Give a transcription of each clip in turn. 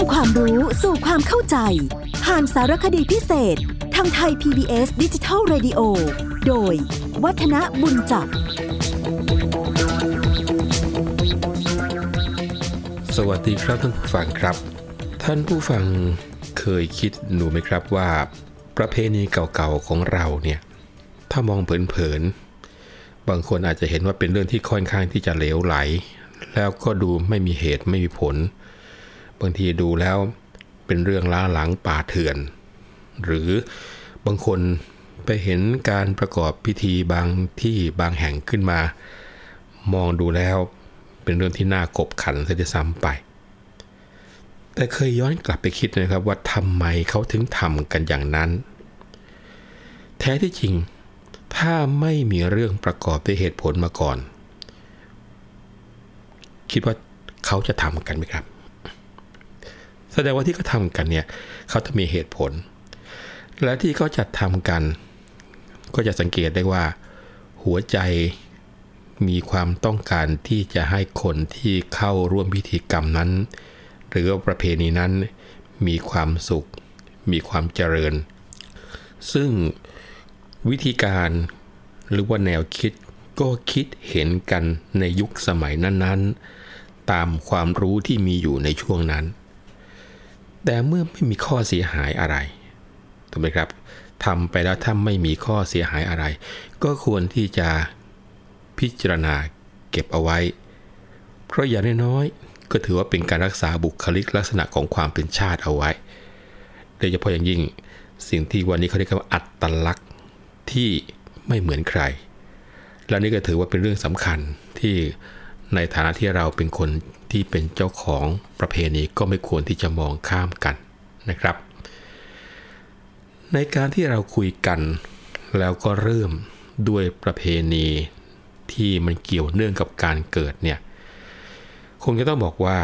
ำความรู้สู่ความเข้าใจ ผ่านสารคดีพิเศษ ทางไทย PBS ดิจิทัล Radio โดย วัฒนบุญจับ สวัสดีครับท่านผู้ฟังครับ ท่านผู้ฟังเคยคิดหนูไหมครับว่า ประเพณีเก่าๆของเราเนี่ย ถ้ามองเผินๆ บางคนอาจจะเห็นว่าเป็นเรื่องที่ค่อนข้างที่จะเลวไหล แล้วก็ดูไม่มีเหตุไม่มีผล บางทีดูแล้วเป็นเรื่องล้าหลังป่าเถื่อน หรือบางคนไปเห็นการประกอบพิธีบางที่บางแห่งขึ้นมา มองดูแล้วเป็นเรื่องที่น่ากบขันซะด้วยซ้ำไป แต่เคยย้อนกลับไปคิดนะครับว่าทำไมเขาถึงทำกันอย่างนั้น แท้ที่จริง ถ้าไม่มีเรื่องประกอบด้วยเหตุผลมาก่อน คิดว่าเขาจะทำกันไหมครับ แสดงว่าที่เขาทำกันเนี่ยเขาจะมีเหตุผล และที่เขาจัดทำกัน ก็จะสังเกตได้ว่า หัวใจมีความต้องการที่จะให้คนที่เข้าร่วมพิธีกรรมนั้น หรือประเพณีนั้นมีความสุข มีความเจริญ ซึ่งวิธีการหรือว่าแนวคิดก็คิดเห็นกันในยุคสมัยนั้นๆ ตามความรู้ที่มีอยู่ในช่วงนั้น แต่เมื่อไม่มีข้อเสียหายอะไรถูกไหมครับทำไปแล้วถ้าไม่มีข้อเสียหายอะไร ก็ควรที่จะพิจารณาเก็บเอาไว้ เพราะอย่างน้อยๆก็ถือว่าเป็นการรักษาบุคลิกลักษณะของความเป็นชาติเอาไว้โดยเฉพาะอย่างยิ่งสิ่งที่วันนี้เขาเรียกว่าอัตลักษณ์ที่ไม่เหมือนใคร และนี่ก็ถือว่าเป็นเรื่องสำคัญที่ในฐานะที่เราเป็นคน ที่เป็นเจ้าของประเพณีก็ไม่ควรที่จะมองข้ามกันนะครับ ในการที่เราคุยกันแล้วก็เริ่มด้วยประเพณีที่มันเกี่ยวเนื่องกับการเกิดเนี่ยคงจะต้องบอกว่า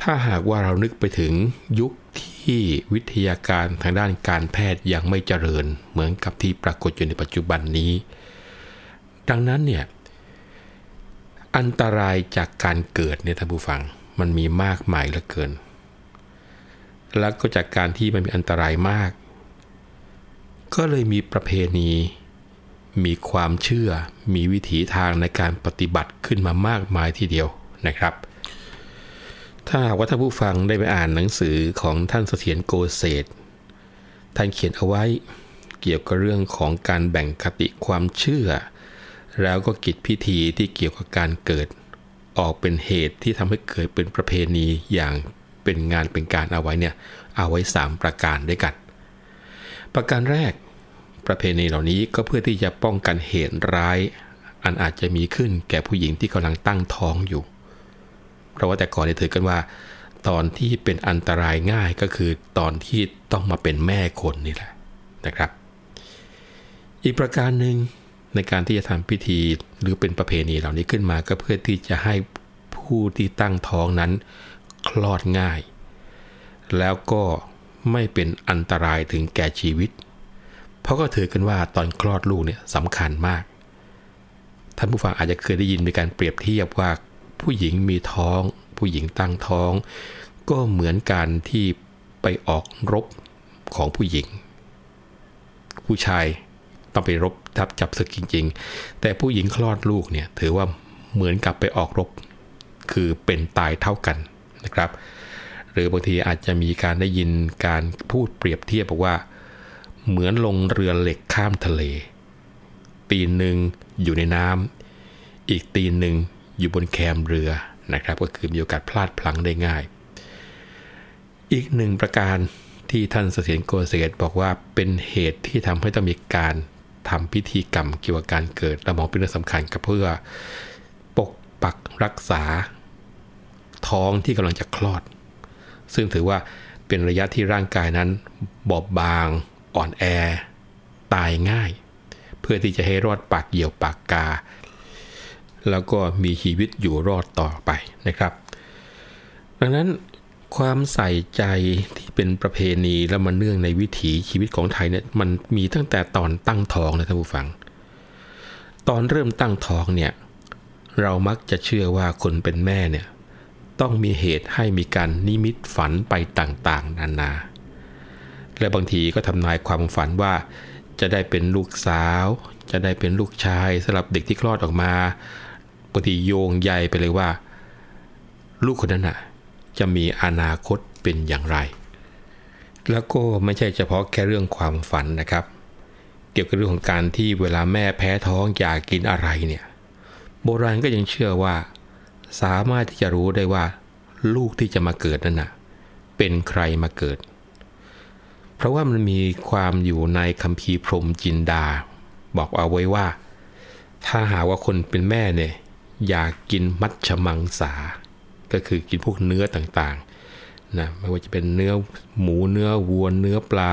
ถ้าหากว่าเรานึกไปถึงยุคที่วิทยาการทางด้านการแพทย์ยังไม่เจริญเหมือนกับที่ปรากฏอยู่ในปัจจุบันนี้ ดังนั้นเนี่ย อันตรายจากการเกิดเนี่ยท่านผู้ฟังมันมีมากมายเหลือเกิน แล้วก็จากการที่มันมีอันตรายมาก ก็เลยมีประเพณี มีความเชื่อ มีวิถีทางในการปฏิบัติขึ้นมามากมายทีเดียวนะครับ ถ้าหากว่าท่านผู้ฟังได้ไปอ่านหนังสือของท่านเสถียรโกเศษท่านเขียนเอาไว้เกี่ยวกับเรื่องของการแบ่งคติความเชื่อ แล้วก็กิจพิธีที่เกี่ยวกับการเกิด ออกเป็นเหตุที่ทำให้เกิดเป็นประเพณีอย่างเป็นงานเป็นการเอาไว้เนี่ยเอาไว้ 3 ประการด้วยกัน ประการแรกประเพณีเหล่านี้ก็เพื่อที่จะป้องกันเหตุร้าย อันอาจจะมีขึ้นแก่ผู้หญิงที่กำลังตั้งท้องอยู่ เพราะว่าแต่ก่อนเนี่ยถือกันว่า ตอนที่เป็นอันตรายง่ายก็คือตอนที่ต้องมาเป็นแม่คนนี่แหละนะครับ อีกประการหนึ่ง ในการที่จะทำพิธีหรือเป็นประเพณีเหล่านี้ขึ้นมาก็เพื่อที่จะให้ผู้ที่ตั้งท้องนั้นคลอดง่าย แล้วก็ไม่เป็นอันตรายถึงแก่ชีวิต เพราะก็ถือกันว่าตอนคลอดลูกเนี่ยสำคัญมาก ท่านผู้ฟังอาจจะเคยได้ยินมีการเปรียบเทียบว่าผู้หญิงมีท้อง ผู้หญิงตั้งท้อง ก็เหมือนการที่ไปออกรบของผู้หญิง ผู้ชาย ต้องไปรบทับจับศึกจริง ๆ แต่ผู้หญิงคลอดลูกเนี่ยถือว่าเหมือนกับไปออกรบ คือเป็นตายเท่ากันนะครับ หรือบางทีอาจจะมีการได้ยินการพูดเปรียบเทียบบอกว่า เหมือนลงเรือเหล็กข้ามทะเล ตีนหนึ่งอยู่ในน้ำอีกตีนหนึ่งอยู่บนแคมเรือนะครับ ก็คือมีโอกาสพลาดพลั้งได้ง่าย อีกหนึ่งประการที่ท่านเสถียรโกเศษบอกว่าเป็นเหตุที่ทำให้ต้องมีการ ทำพิธีกรรมเกี่ยวกับการเกิด เรามองเป็นเรื่องสำคัญกับเพื่อปกปักรักษาท้องที่กำลังจะคลอด ซึ่งถือว่าเป็นระยะที่ร่างกายนั้น บอบบาง อ่อนแอ ตายง่าย เพื่อที่จะให้รอดปากเหี่ยวปากกา แล้วก็มีชีวิตอยู่รอดต่อไปนะครับ ดังนั้น ความใส่ใจที่เป็นประเพณีและมันเนื่องในวิถีชีวิตของไทยเนี่ยมันมีตั้งแต่ตอนตั้งท้องนะท่านผู้ฟัง ตอนเริ่มตั้งท้องเนี่ยเรามักจะเชื่อว่าคนเป็นแม่เนี่ยต้องมีเหตุให้มีการนิมิตฝันไปต่างๆ นานา และบางทีก็ทำนายความฝันว่าจะได้เป็นลูกสาว จะได้เป็นลูกชายสำหรับเด็กที่คลอดออกมาบางทีโยงใยไปเลยว่า ลูกคนนั้นน่ะ จะมีอนาคตเป็นอย่างไร แล้วก็ไม่ใช่เฉพาะแค่เรื่องความฝันนะครับ เกี่ยวกับเรื่องของการที่เวลาแม่แพ้ท้องอยากกินอะไรเนี่ยโบราณก็ยังเชื่อว่า สามารถที่จะรู้ได้ว่า ลูกที่จะมาเกิดนั้นนะเป็นใครมาเกิด เพราะว่ามันมีความอยู่ในคัมภีร์พรหมจินดา บอกเอาไว้ว่า ถ้าหาว่าคนเป็นแม่เนี่ยอยากกินมัชมังสา ก็คือกินพวกเนื้อต่างๆนะไม่ว่าจะเป็นเนื้อหมูเนื้อวัวเนื้อปลา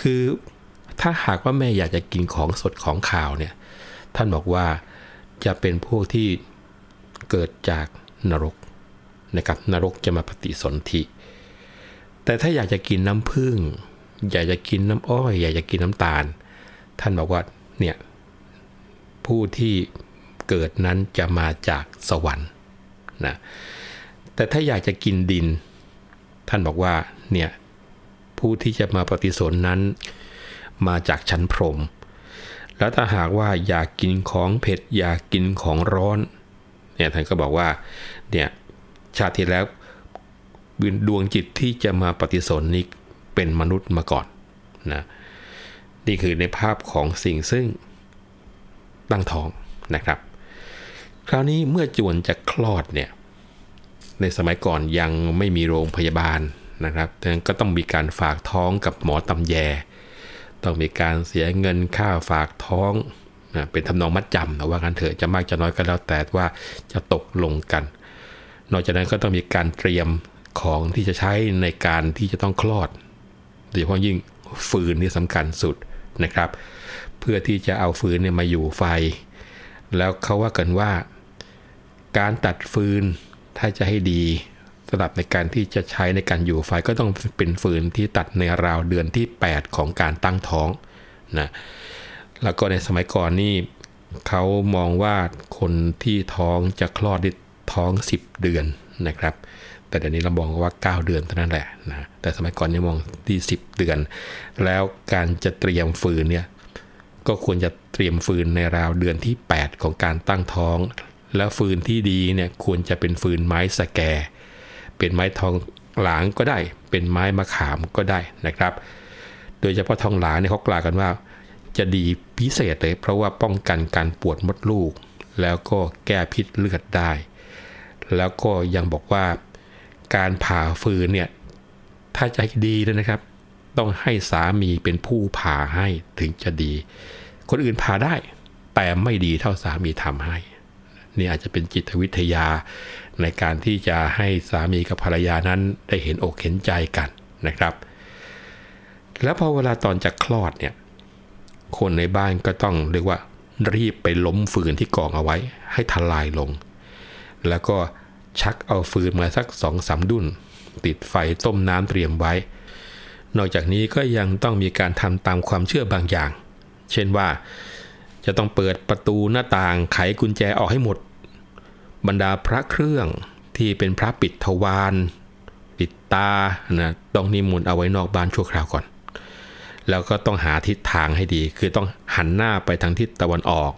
คือถ้าหากว่าแม่อยากจะกินของสดของข่าวเนี่ยท่านบอกว่าจะเป็นพวกที่เกิดจากนรกนะครับนรกจะมาปฏิสนธิแต่ถ้าอยากจะกินน้ำผึ้งอยากจะกินน้ำอ้อย อยากจะกินน้ำตาล ท่านบอกว่าเนี่ยผู้ที่เกิดนั้นจะมาจากสวรรค์นะ แต่ถ้าอยากจะกินดิน ท่านบอกว่าเนี่ยผู้ที่จะมาปฏิสนนั้น มาจากชั้นพรม แล้วถ้าหากว่าอยากกินของเผ็ดอยากกินของร้อนเนี่ยท่านก็บอกว่าเนี่ยชาติที่แล้วดวงจิตที่จะมาปฏิสนนี้เป็นมนุษย์มาก่อนนะนี่คือในภาพของสิ่งซึ่งตั้งท้องนะครับ คราวนี้เมื่อจวนจะคลอดเนี่ย ในสมัยก่อนยังไม่มีโรงพยาบาลนะครับดังนั้นก็ต้องมีการฝากท้องกับหมอตำแย ต้องมีการเสียเงินค่าฝากท้องนะเป็นทำนองมัดจำนะว่ากันเถอะจะมากจะน้อยก็แล้วแต่ว่าจะตกลงกัน นอกจากนั้นก็ต้องมีการเตรียมของที่จะใช้ในการที่จะต้องคลอดโดยเฉพาะยิ่งฟืนนี่สำคัญสุดนะครับ เพื่อที่จะเอาฟืนเนี่ยมาอยู่ไฟ แล้วเขาว่ากันว่า การตัดฟืน ถ้าจะให้ดีสำหรับในการที่จะใช้ในการอยู่ไฟก็ต้องเป็นฟืนที่ตัดในราวเดือนที่ 8 ของการตั้งท้องนะแล้วก็ในสมัยก่อนนี่เขามองว่าคนที่ท้องจะคลอดที่ท้อง 10 เดือนนะครับ แต่เดี๋ยวนี้เรามองว่า 9 เดือนเท่านั้นแหละนะแต่สมัยก่อนนี่มองที่ 10 เดือน แล้วการจะเตรียมฟืนเนี่ยก็ควรจะเตรียมฟืนในราวเดือนที่ 8 ของการตั้งท้อง แล้วฟืนที่ดีเนี่ยควรจะเป็นฟืนไม้สแก เป็นไม้ทองหลางก็ได้ เป็นไม้มะขามก็ได้นะครับ โดยเฉพาะทองหลางเนี่ยเขากล่าวกันว่า จะดีพิเศษเลย เพราะว่าป้องกันการปวดมดลูก แล้วก็แก้พิษเลือดได้ แล้วก็ยังบอกว่าการผ่าฟืนเนี่ยถ้าจะให้ดีเลยนะครับ ต้องให้สามีเป็นผู้ผ่าให้ถึงจะดี คนอื่นผ่าได้ แต่ไม่ดีเท่าสามีทำให้ นี่อาจจะเป็นจิตวิทยา ในการที่จะให้สามีกับภรรยานั้นได้เห็นอกเห็นใจกันนะครับ แล้วพอเวลาตอนจะคลอดเนี่ยคนในบ้านก็ต้องเรียกว่า รีบไปล้มฟืนที่กองเอาไว้ ให้ทลายลง แล้วก็ชักเอาฟืนมาสักสองสามดุนติดไฟต้มน้ำเตรียมไว้ นอกจากนี้ก็ยังต้องมีการทำตามความเชื่อบางอย่าง เช่นว่า จะต้องเปิดประตูหน้าต่างไขกุญแจออกให้หมด บรรดาพระเครื่องที่เป็นพระปิดทวารปิดตานะต้องนิมนต์เอาไว้นอกบ้านชั่วคราวก่อน แล้วก็ต้องหาทิศทางให้ดี คือต้องหันหน้าไปทางทิศตะวันออก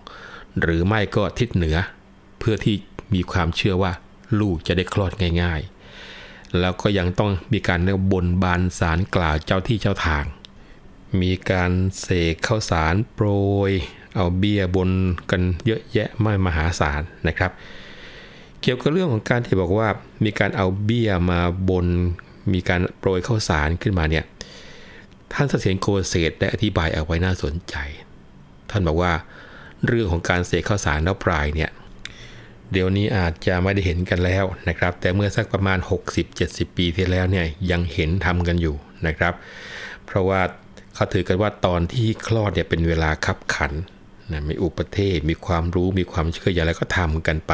หรือไม่ก็ทิศเหนือ เพื่อที่มีความเชื่อว่าลูกจะได้คลอดง่ายๆ แล้วก็ยังต้องมีการเรียกบนบานสารกล่าวเจ้าที่เจ้าทาง มีการเสกข้าวสารโปรย เอาเบียบนกันเยอะแยะไม่มหาศาลนะครับ เกี่ยวกับเรื่องของการที่บอกว่ามีการเอาเบียมาบน มีการโปรยข้าวสารขึ้นมาเนี่ยท่านเสถียรโกเศษได้อธิบายเอาไว้น่าสนใจ ท่านบอกว่าเรื่องของการเสกข้าวสารแล้วปลายเนี่ยเดี๋ยวนี้อาจจะไม่ได้เห็นกันแล้วนะครับ แต่เมื่อสักประมาณ 60-70 ปีที่แล้วเนี่ยยังเห็นทำกันอยู่นะครับ เพราะว่าเขาถือกันว่าตอนที่คลอดเนี่ยเป็นเวลาคับขัน นะมีอุปเทศมีความรู้มีความเชื่ออย่างไรก็ทำกันไป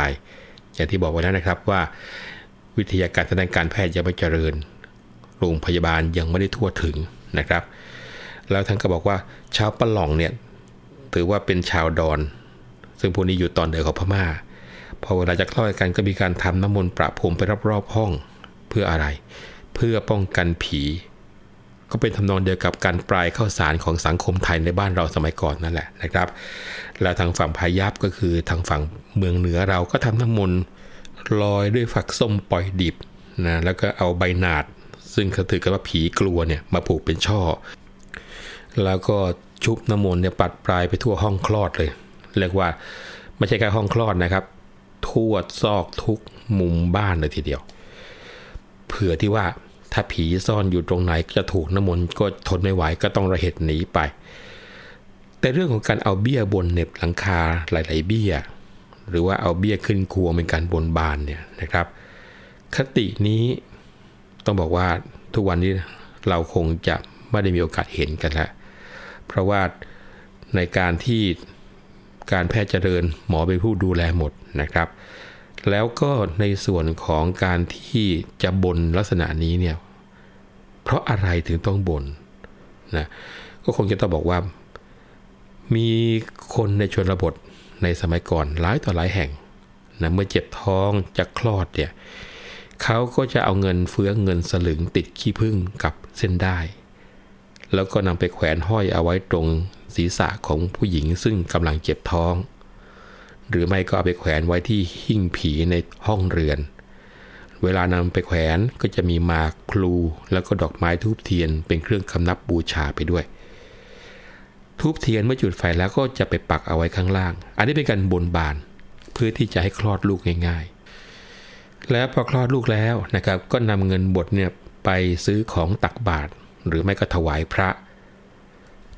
อย่างที่บอกไว้แล้วนะครับว่า วิทยาการทางด้านการแพทย์ยังไม่เจริญ โรงพยาบาลยังไม่ได้ทั่วถึงนะครับ แล้วท่านก็บอกว่าชาวปะหล่องเนี่ยถือว่าเป็นชาวดอน ซึ่งพวกนี้อยู่ตอนเหนือของพม่าพอเวลาจะคลอดกันก็มีการทำน้ำมนต์ประพรมไปรอบๆห้อง เพื่ออะไร เพื่อป้องกันผี ก็เป็นทำนองเดียวกับการปลายข้าวสารของสังคมไทยในบ้านเราสมัยก่อนนั่นแหละนะครับ แล้วทางฝั่งพายัพก็คือทางฝั่งเมืองเหนือเราก็ทำน้ำมนต์ลอยด้วยฝักส้มปล่อยดิบนะแล้วก็เอาใบหนาด ซึ่งเขาถือกันว่าผีกลัวเนี่ยมาผูกเป็นช่อ แล้วก็ชุบน้ำมนต์เนี่ยปัดปลายไปทั่วห้องคลอดเลยเรียกว่าไม่ใช่แค่ห้องคลอดนะครับ ทั่วซอกทุกมุมบ้านเลยทีเดียว เผื่อที่ว่า ถ้าผีซ่อนอยู่ตรงไหนจะถูกน้ำมนต์ก็ทนไม่ไหวก็ต้องระเหตุหนีไป แต่เรื่องของการเอาเบี้ยบนเน็บหลังคาหลาย ๆ เบี้ย หรือว่าเอาเบี้ยขึ้นครัวเป็นการบนบานเนี่ยนะครับ คตินี้ต้องบอกว่าทุกวันนี้เราคงจะไม่ได้มีโอกาสเห็นกันแล้วเพราะว่าในการที่การแพทย์เจริญหมอเป็นผู้ดูแลหมดนะครับ แล้วก็ในส่วนของการที่จะบนลักษณะนี้เนี่ย เพราะอะไรถึงต้องบนนะก็คงจะต้องบอกว่า มีคนในชนบทในสมัยก่อนหลายต่อหลายแห่งนะเมื่อเจ็บท้องจะคลอดเนี่ยเขาก็จะเอาเงินเฟื้อเงินสลึงติดขี้ผึ้งกับเส้นได้ แล้วก็นำไปแขวนห้อยเอาไว้ตรงศีรษะของผู้หญิงซึ่งกำลังเจ็บท้อง หรือไม่ก็เอาไปแขวนไว้ที่หิ้งผีในห้องเรือน เวลานำไปแขวนก็จะมีหมากพลูแล้วก็ดอกไม้ทูบเทียนเป็นเครื่องคำนับบูชาไปด้วยทูบเทียนเมื่อจุดไฟแล้วก็จะไปปักเอาไว้ข้างล่าง อันนี้เป็นการบนบาน เพื่อที่จะให้คลอดลูกง่ายๆ แล้วพอคลอดลูกแล้วนะครับ ก็นำเงินบทเนี่ยไปซื้อของตักบาตรหรือไม่ก็ถวายพระ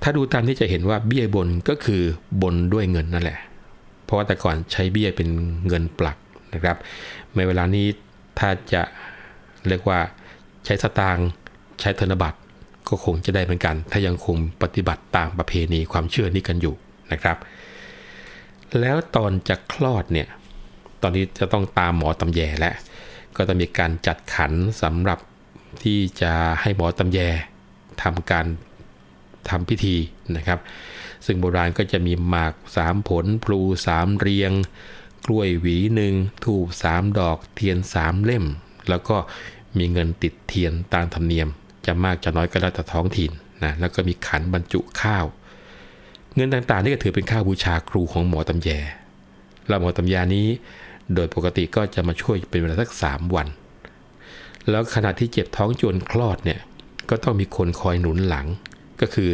ถ้าดูตามที่จะเห็นว่าเบี้ยบนก็คือบนด้วยเงินนั่นแหละ ราะว่าแต่ก่อนใช้เบี้ยเป็นเงินปลักนะครับในเวลานี้ถ้าจะเรียกว่าใช้สตางค์ใช้ธนบัตรก็คงจะได้เหมือนกัน ถ้ายังคงปฏิบัติตามประเพณีความเชื่อนี้กันอยู่นะครับ แล้วตอนจะคลอดเนี่ยตอนนี้จะต้องตามหมอตำแยแล้วก็จะมีการจัดขันสำหรับที่จะให้หมอตำแยทำการ ทำพิธีนะครับ ซึ่งโบราณก็จะมีหมากสามผล พลูสามเรียง กล้วยหวีหนึ่งถูกสามดอก เทียนสามเล่ม แล้วก็มีเงินติดเทียนตามธรรมเนียม จะมากจะน้อยก็แล้วแต่ท้องถิ่นนะแล้วก็มีขันบรรจุข้าว เงินต่างๆนี่ก็ถือเป็นค่าบูชาครูของหมอตำแยแล้วหมอตำยานี้โดยปกติก็จะมาช่วยเป็นเวลาสักสามวัน แล้วขณะที่เจ็บท้องจนคลอดเนี่ยก็ต้องมีคนคอยหนุนหลัง ก็คือ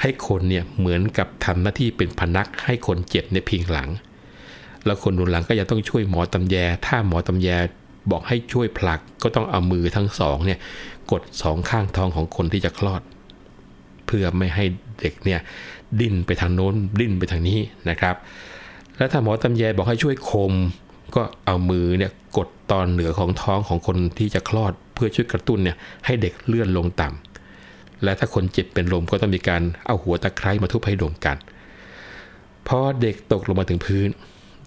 ให้คนเนี่ยเหมือนกับทำหน้าที่เป็นพนักให้คนเจ็บในพิงหลัง แล้วคนหนุนหลังก็จะต้องช่วยหมอตำแย ถ้าหมอตำแยบอกให้ช่วยผลักก็ต้องเอามือทั้งสองเนี่ยกดสองข้างท้องของคนที่จะคลอด เพื่อไม่ให้เด็กเนี่ยดิ้นไปทางโน้นดิ้นไปทางนี้นะครับ แล้วถ้าหมอตำแยบอกให้ช่วยคม ก็เอามือเนี่ยกดตอนเหนือของท้องของคนที่จะคลอด เพื่อช่วยกระตุ้นเนี่ยให้เด็กเลื่อนลงต่ำ และถ้าคนเจ็บเป็นลมก็ต้องมีการเอาหัวตะไคร้มาทุบให้ดมกัน พอเด็กตกลงมาถึงพื้น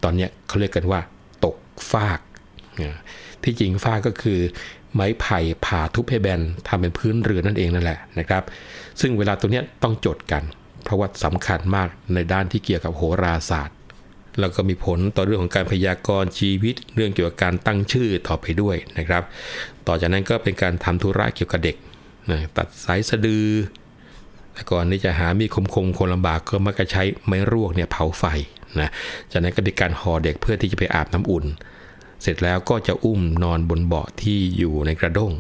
ตอนนี้เขาเรียกกันว่า ตกฟาก ที่จริงฟากก็คือไม้ไผ่ผ่าทุบให้แบนทำเป็นพื้นเรือนนั่นเองนั่นแหละนะครับ ซึ่งเวลาตรงนี้ต้องจดกัน เพราะว่าสำคัญมากในด้านที่เกี่ยวกับโหราศาสตร์ แล้วก็มีผลต่อเรื่องของการพยากรณ์ชีวิต เรื่องเกี่ยวกับการตั้งชื่อต่อไปด้วยนะครับ ต่อจากนั้นก็เป็นการทำธุระเกี่ยวกับเด็ก นะตัดสายสะดือ แต่ก่อนนี้จะหามีคมคมคนลำบากก็มักจะใช้ไม้รวกเนี่ยเผาไฟนะจากนั้นก็มีการห่อเด็กเพื่อที่จะไปอาบน้ำอุ่น เสร็จแล้วก็จะอุ้มนอนบนเบาะที่อยู่ในกระด้ง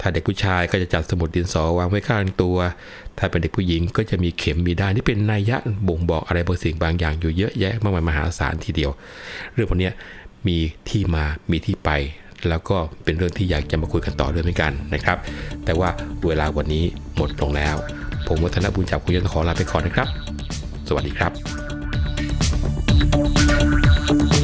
ถ้าเด็กผู้ชายก็จะจัดสมุดดินสอวางไว้ข้างตัว ถ้าเป็นเด็กผู้หญิงก็จะมีเข็มมีด้านที่เป็นนัยยะบ่งบอกอะไรบางสิ่งบางอย่างอยู่เยอะแยะมากมายมหาศาลทีเดียว เรื่องพวกนี้มีที่มามีที่ไป แล้วก็เป็นเรื่องที่อยากจะมาคุยกันต่อด้วยเหมือนกันนะครับ แต่ว่าเวลาวันนี้หมดลงแล้ว ผมวัฒนบุญจากคุยนขอลาไปก่อนนะครับ สวัสดีครับติด